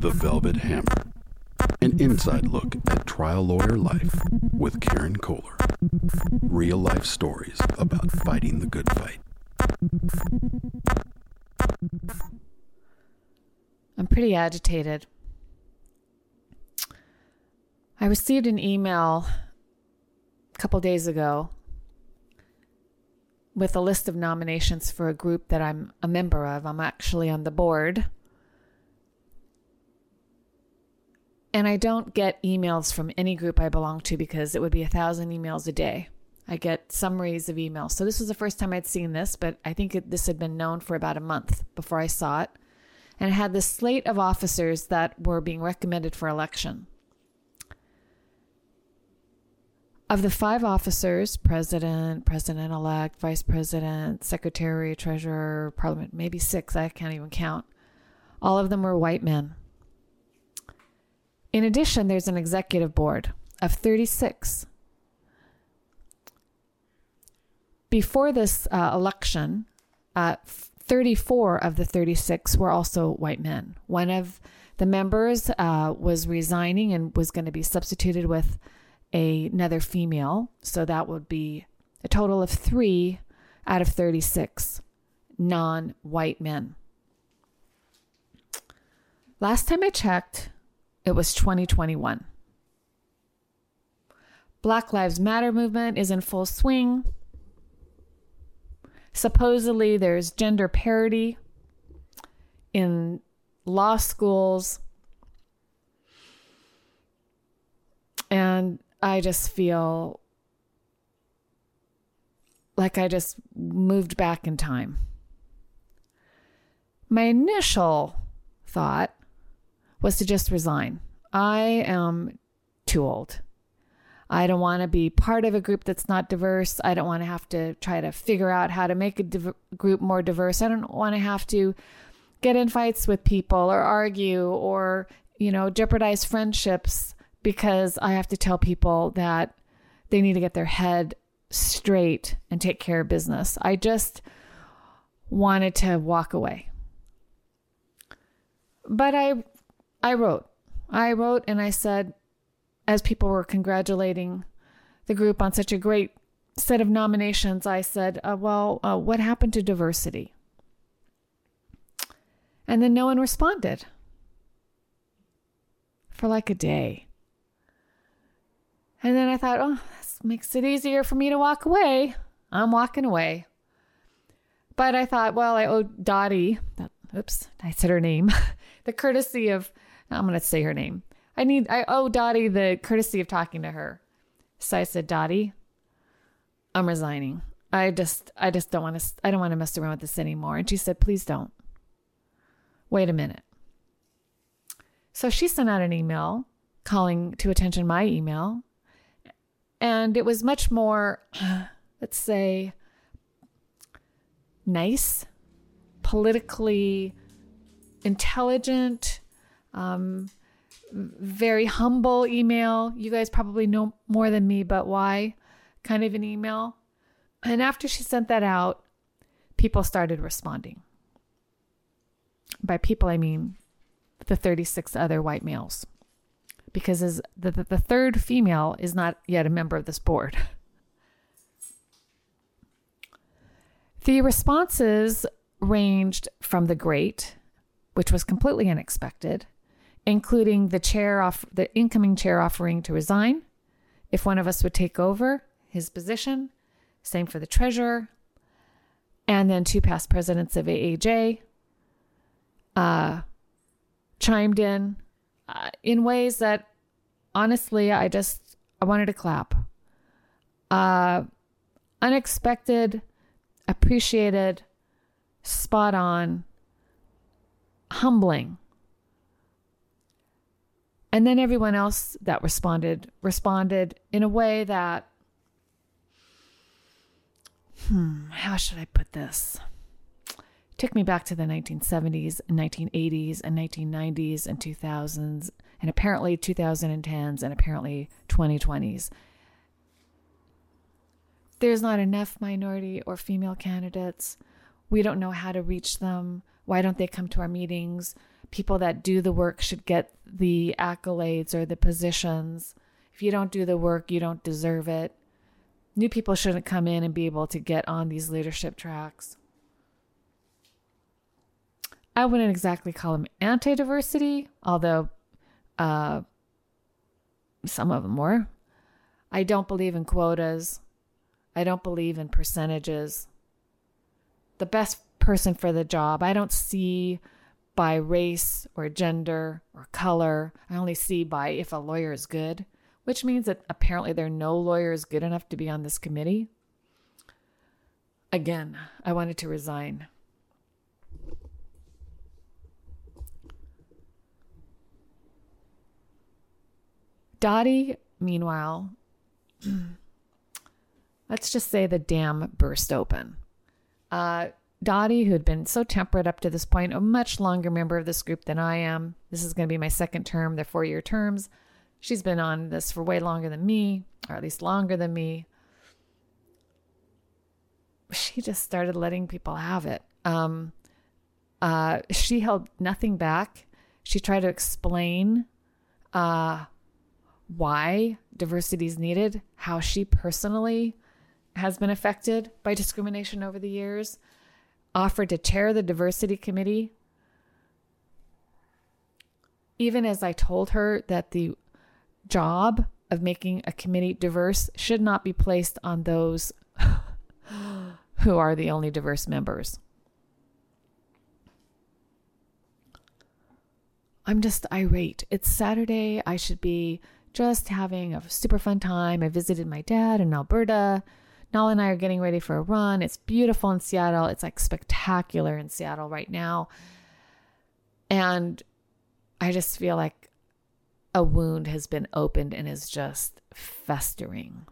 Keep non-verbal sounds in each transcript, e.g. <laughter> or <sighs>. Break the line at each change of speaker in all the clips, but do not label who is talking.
The Velvet Hammer. An inside look at trial lawyer life with Karen Koehler. Real life stories about fighting the good fight.
I'm pretty agitated. I received an email a couple days ago with a list of nominations for a group that I'm a member of. I'm actually on the board. And I don't get emails from any group I belong to because it would be a thousand emails a day. I get summaries of emails. So this was the first time I'd seen this, but I think it, this had been known for about a month before I saw it. And it had this slate of officers that were being recommended for election. Of the five officers president, president elect, vice president, secretary, treasurer, parliament, maybe six, I can't even count all of them were white men. In addition, there's an executive board of 36. Before this uh, election, uh, 34 of the 36 were also white men. One of the members uh, was resigning and was going to be substituted with a, another female. So that would be a total of three out of 36 non white men. Last time I checked, it was 2021. Black Lives Matter movement is in full swing. Supposedly, there's gender parity in law schools. And I just feel like I just moved back in time. My initial thought was to just resign. I am too old. I don't want to be part of a group that's not diverse. I don't want to have to try to figure out how to make a div- group more diverse. I don't want to have to get in fights with people or argue or, you know, jeopardize friendships because I have to tell people that they need to get their head straight and take care of business. I just wanted to walk away. But I I wrote. I wrote and I said, as people were congratulating the group on such a great set of nominations, I said, uh, Well, uh, what happened to diversity? And then no one responded for like a day. And then I thought, Oh, this makes it easier for me to walk away. I'm walking away. But I thought, well, I owe Dottie, that, oops, I said her name, <laughs> the courtesy of I'm going to say her name. I need, I owe Dottie the courtesy of talking to her. So I said, Dottie, I'm resigning. I just, I just don't want to, I don't want to mess around with this anymore. And she said, please don't. Wait a minute. So she sent out an email calling to attention my email. And it was much more, <sighs> let's say, nice, politically intelligent, um, very humble email. You guys probably know more than me, but why? Kind of an email. And after she sent that out, people started responding. By people, I mean the 36 other white males. Because as the, the, the third female is not yet a member of this board. <laughs> The responses ranged from the great, which was completely unexpected, including the chair off the incoming chair offering to resign if one of us would take over his position. Same for the treasurer. And then two past presidents of AAJ uh, chimed in uh, in ways that honestly I just I wanted to clap. Uh, unexpected, appreciated, spot on, humbling and then everyone else that responded responded in a way that, hmm, how should I put this? Took me back to the 1970s and 1980s and 1990s and 2000s and apparently 2010s and apparently 2020s. There's not enough minority or female candidates. We don't know how to reach them. Why don't they come to our meetings? People that do the work should get the accolades or the positions. If you don't do the work, you don't deserve it. New people shouldn't come in and be able to get on these leadership tracks. I wouldn't exactly call them anti diversity, although uh, some of them were. I don't believe in quotas. I don't believe in percentages. The best person for the job, I don't see by race or gender or color. I only see by if a lawyer is good, which means that apparently there are no lawyers good enough to be on this committee. Again, I wanted to resign. Dottie, meanwhile, <clears throat> let's just say the dam burst open. Uh, Dottie, who had been so temperate up to this point, a much longer member of this group than I am. This is going to be my second term, they're four year terms. She's been on this for way longer than me, or at least longer than me. She just started letting people have it. Um, uh, she held nothing back. She tried to explain uh, why diversity is needed, how she personally has been affected by discrimination over the years, offered to chair the diversity committee. Even as I told her that the job of making a committee diverse should not be placed on those <laughs> who are the only diverse members. I'm just irate. It's Saturday. I should be just having a super fun time. I visited my dad in Alberta. Nal and I are getting ready for a run. It's beautiful in Seattle. It's like spectacular in Seattle right now. And I just feel like a wound has been opened and is just festering.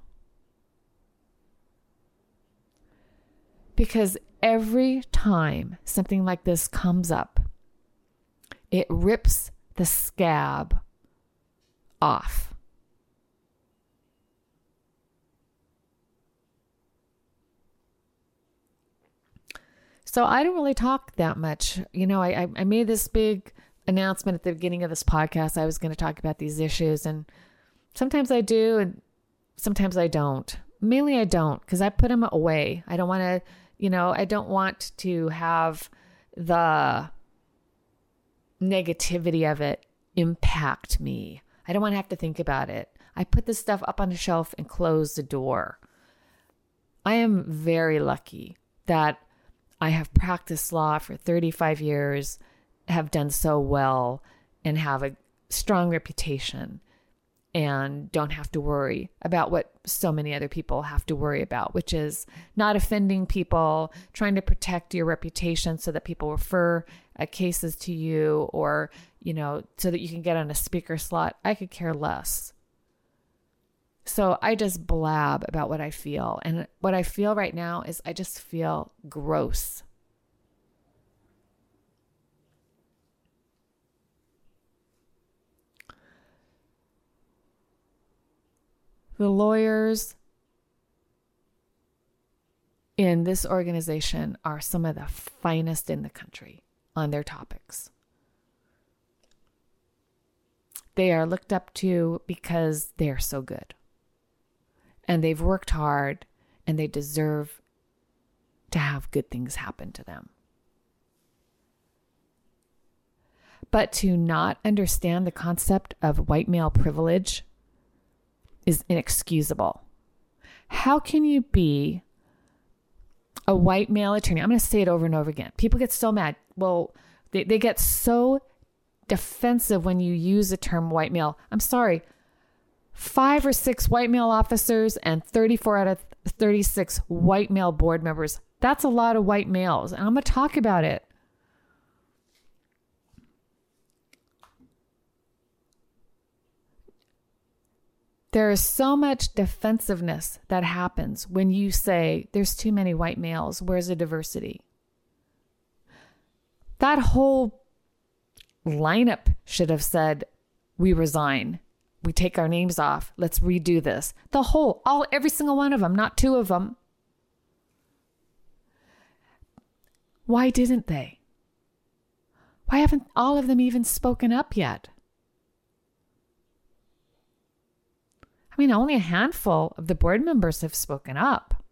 Because every time something like this comes up, it rips the scab off. So I don't really talk that much. You know, I, I made this big announcement at the beginning of this podcast. I was going to talk about these issues, and sometimes I do, and sometimes I don't. Mainly, I don't because I put them away. I don't want to, you know, I don't want to have the negativity of it impact me. I don't want to have to think about it. I put this stuff up on a shelf and close the door. I am very lucky that I have practiced law for 35 years, have done so well, and have a strong reputation and don't have to worry about what so many other people have to worry about, which is not offending people, trying to protect your reputation so that people refer uh, cases to you or, you know, so that you can get on a speaker slot. I could care less. So I just blab about what I feel. And what I feel right now is I just feel gross. The lawyers in this organization are some of the finest in the country on their topics. They are looked up to because they're so good and they've worked hard and they deserve to have good things happen to them. But to not understand the concept of white male privilege is inexcusable. How can you be a white male attorney? I'm going to say it over and over again. People get so mad. Well, they, they get so defensive when you use the term white male. I'm sorry five or six white male officers and 34 out of 36 white male board members. That's a lot of white males. And I'm going to talk about it. There is so much defensiveness that happens when you say there's too many white males. Where's the diversity? That whole lineup should have said, We resign we take our names off. Let's redo this. The whole, all, every single one of them, not two of them. Why didn't they? Why haven't all of them even spoken up yet? I mean, only a handful of the board members have spoken up,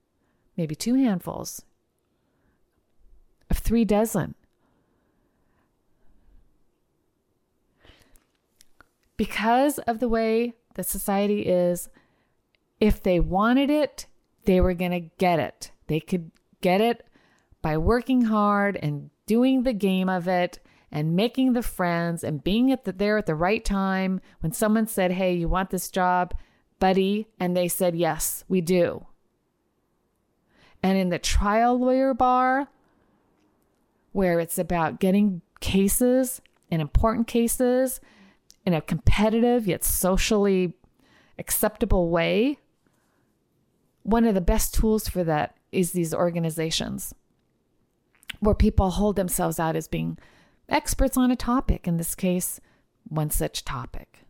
maybe two handfuls of three dozen. Because of the way the society is, if they wanted it, they were going to get it. They could get it by working hard and doing the game of it and making the friends and being at the, there at the right time when someone said, Hey, you want this job, buddy? And they said, Yes, we do. And in the trial lawyer bar, where it's about getting cases and important cases in a competitive yet socially acceptable way, one of the best tools for that is these organizations where people hold themselves out as being experts on a topic, in this case, one such topic.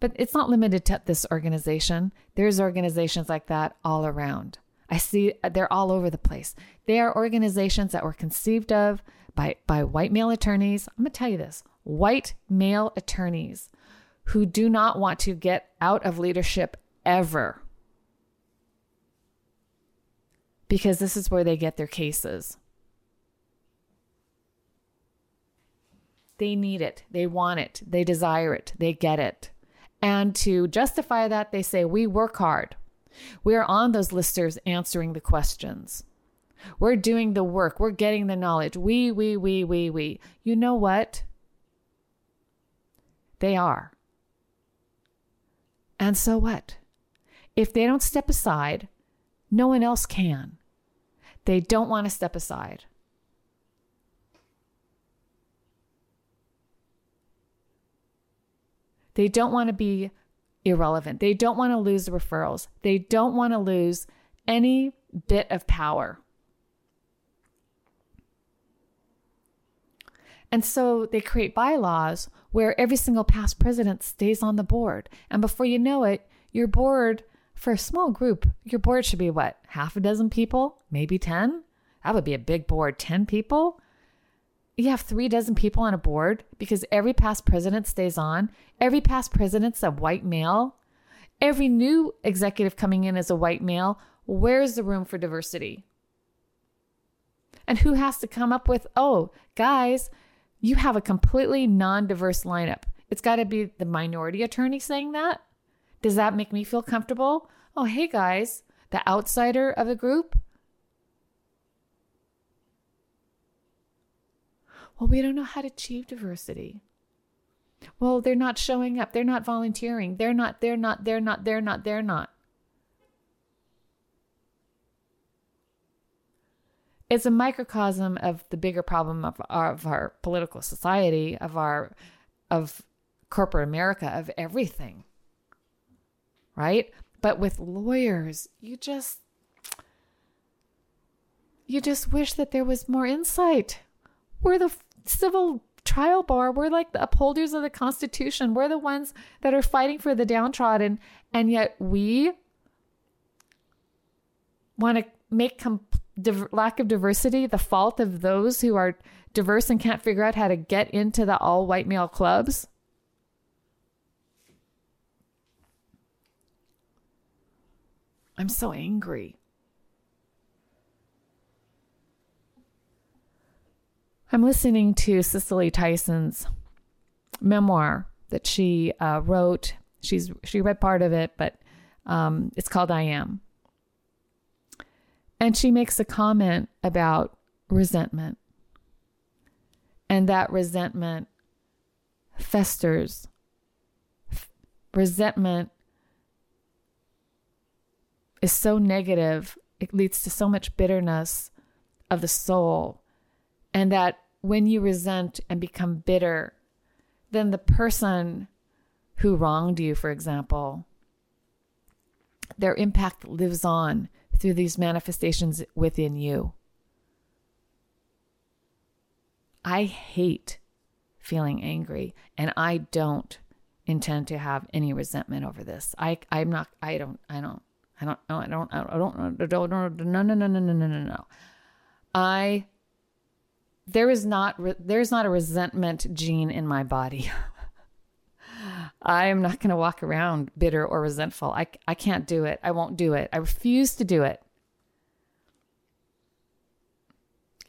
But it's not limited to this organization. There's organizations like that all around. I see uh, they're all over the place. They are organizations that were conceived of by, by white male attorneys. I'm going to tell you this white male attorneys who do not want to get out of leadership ever because this is where they get their cases. They need it, they want it, they desire it, they get it. And to justify that, they say, We work hard. We are on those listers answering the questions. We're doing the work. We're getting the knowledge. We, we, we, we, we. You know what? They are. And so what? If they don't step aside, no one else can. They don't want to step aside. They don't want to be irrelevant. They don't want to lose the referrals. They don't want to lose any bit of power. And so they create bylaws where every single past president stays on the board. And before you know it, your board, for a small group, your board should be what? Half a dozen people? Maybe 10? That would be a big board. 10 people? You have three dozen people on a board because every past president stays on. Every past president's a white male. Every new executive coming in is a white male. Where's the room for diversity? And who has to come up with, oh, guys, you have a completely non diverse lineup. It's got to be the minority attorney saying that. Does that make me feel comfortable? Oh, hey guys, the outsider of the group. Well, we don't know how to achieve diversity. Well, they're not showing up. They're not volunteering. They're not, they're not, they're not, they're not, they're not. It's a microcosm of the bigger problem of our, of our political society, of our of corporate America, of everything. Right? But with lawyers, you just you just wish that there was more insight. We're the civil trial bar. We're like the upholders of the Constitution. We're the ones that are fighting for the downtrodden, and yet we want to make com- div- lack of diversity the fault of those who are diverse and can't figure out how to get into the all white male clubs? I'm so angry. I'm listening to Cicely Tyson's memoir that she uh, wrote. She's she read part of it, but um, it's called I Am. And she makes a comment about resentment. And that resentment festers. Resentment is so negative, it leads to so much bitterness of the soul. And that when you resent and become bitter, then the person who wronged you, for example, their impact lives on through these manifestations within you. I hate feeling angry and I don't intend to have any resentment over this. I I'm not I don't I don't I don't I don't I don't I don't no no no no no no no no. I there is not re- there's not a resentment gene in my body. I am not going to walk around bitter or resentful. I I can't do it. I won't do it. I refuse to do it.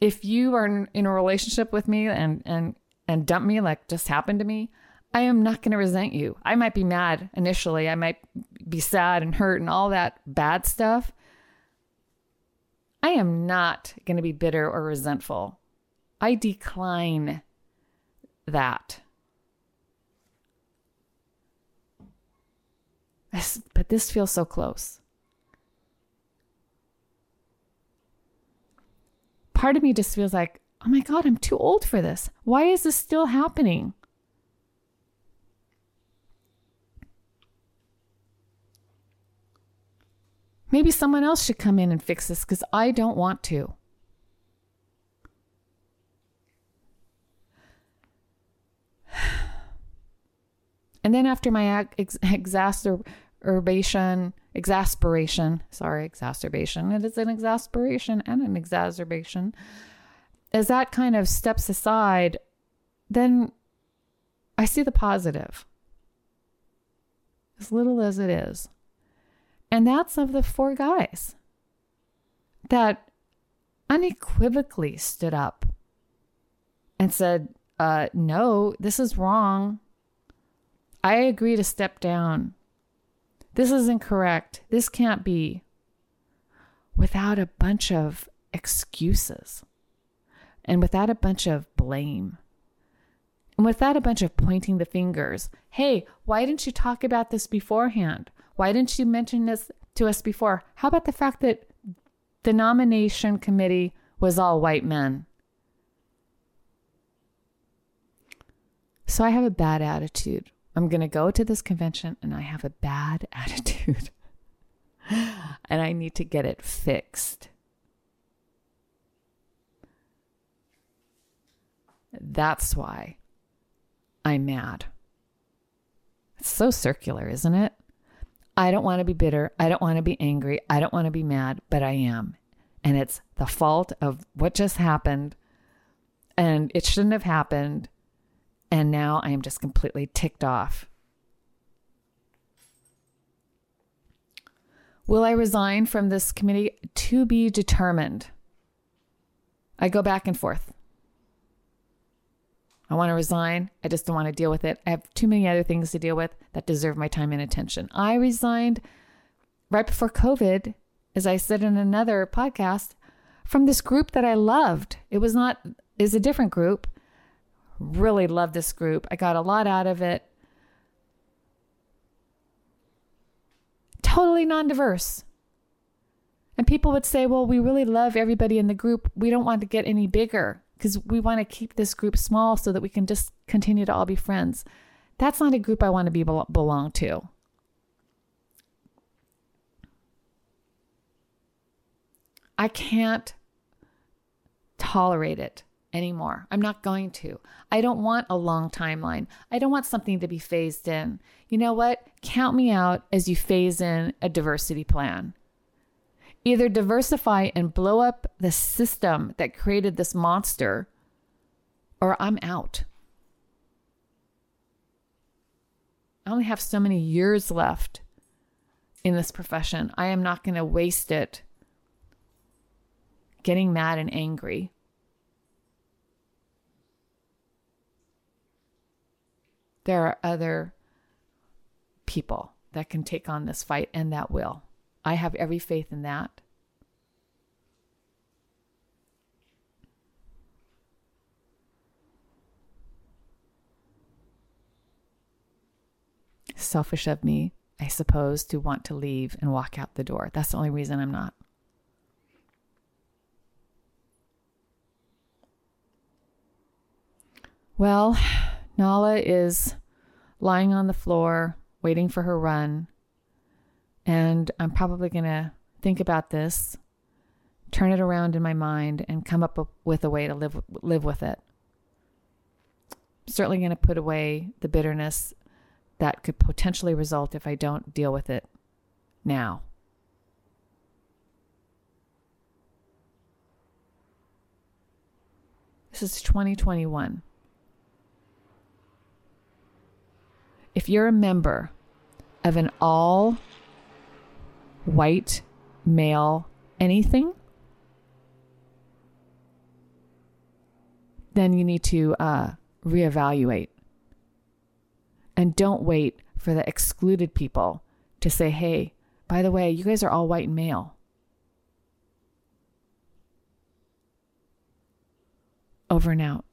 If you are in, a relationship with me and and and dump me like just happened to me, I am not going to resent you. I might be mad initially. I might be sad and hurt and all that bad stuff. I am not going to be bitter or resentful. I decline that. But this feels so close. Part of me just feels like, oh my God, I'm too old for this. Why is this still happening? Maybe someone else should come in and fix this because I don't want to. <sighs> And then after my ex- exacerbation, exasperation, sorry, exacerbation, it is an exasperation and an exacerbation. As that kind of steps aside, then I see the positive, as little as it is. And that's of the four guys that unequivocally stood up and said, uh, No, this is wrong. I agree to step down. This is incorrect. This can't be. Without a bunch of excuses and without a bunch of blame and without a bunch of pointing the fingers. Hey, why didn't you talk about this beforehand? Why didn't you mention this to us before? How about the fact that the nomination committee was all white men? So I have a bad attitude. I'm going to go to this convention and I have a bad <laughs> attitude. and I need to get it fixed. That's why I'm mad. It's so circular, isn't it? I don't want to be bitter. I don't want to be angry. I don't want to be mad, but I am. And it's the fault of what just happened. And it shouldn't have happened. And now I am just completely ticked off. Will I resign from this committee? To be determined. I go back and forth. I want to resign. I just don't want to deal with it. I have too many other things to deal with that deserve my time and attention. I resigned right before COVID, as I said in another podcast, from this group that I loved. It was not, is a different group. Really love this group. I got a lot out of it. Totally non diverse. And people would say, well, we really love everybody in the group. We don't want to get any bigger because we want to keep this group small so that we can just continue to all be friends. That's not a group I want to be belong to. I can't tolerate it anymore. I'm not going to. I don't want a long timeline. I don't want something to be phased in. You know what? Count me out as you phase in a diversity plan. Either diversify and blow up the system that created this monster, or I'm out. I only have so many years left in this profession. I am not going to waste it getting mad and angry. There are other people that can take on this fight and that will. I have every faith in that. Selfish of me, I suppose, to want to leave and walk out the door. That's the only reason I'm not. Well, Nala is lying on the floor, waiting for her run. And I'm probably going to think about this, turn it around in my mind, and come up with a way to live, live with it. I'm certainly going to put away the bitterness that could potentially result if I don't deal with it now. This is 2021. If you're a member of an all white male anything, then you need to uh, reevaluate. And don't wait for the excluded people to say, hey, by the way, you guys are all white and male. Over and out.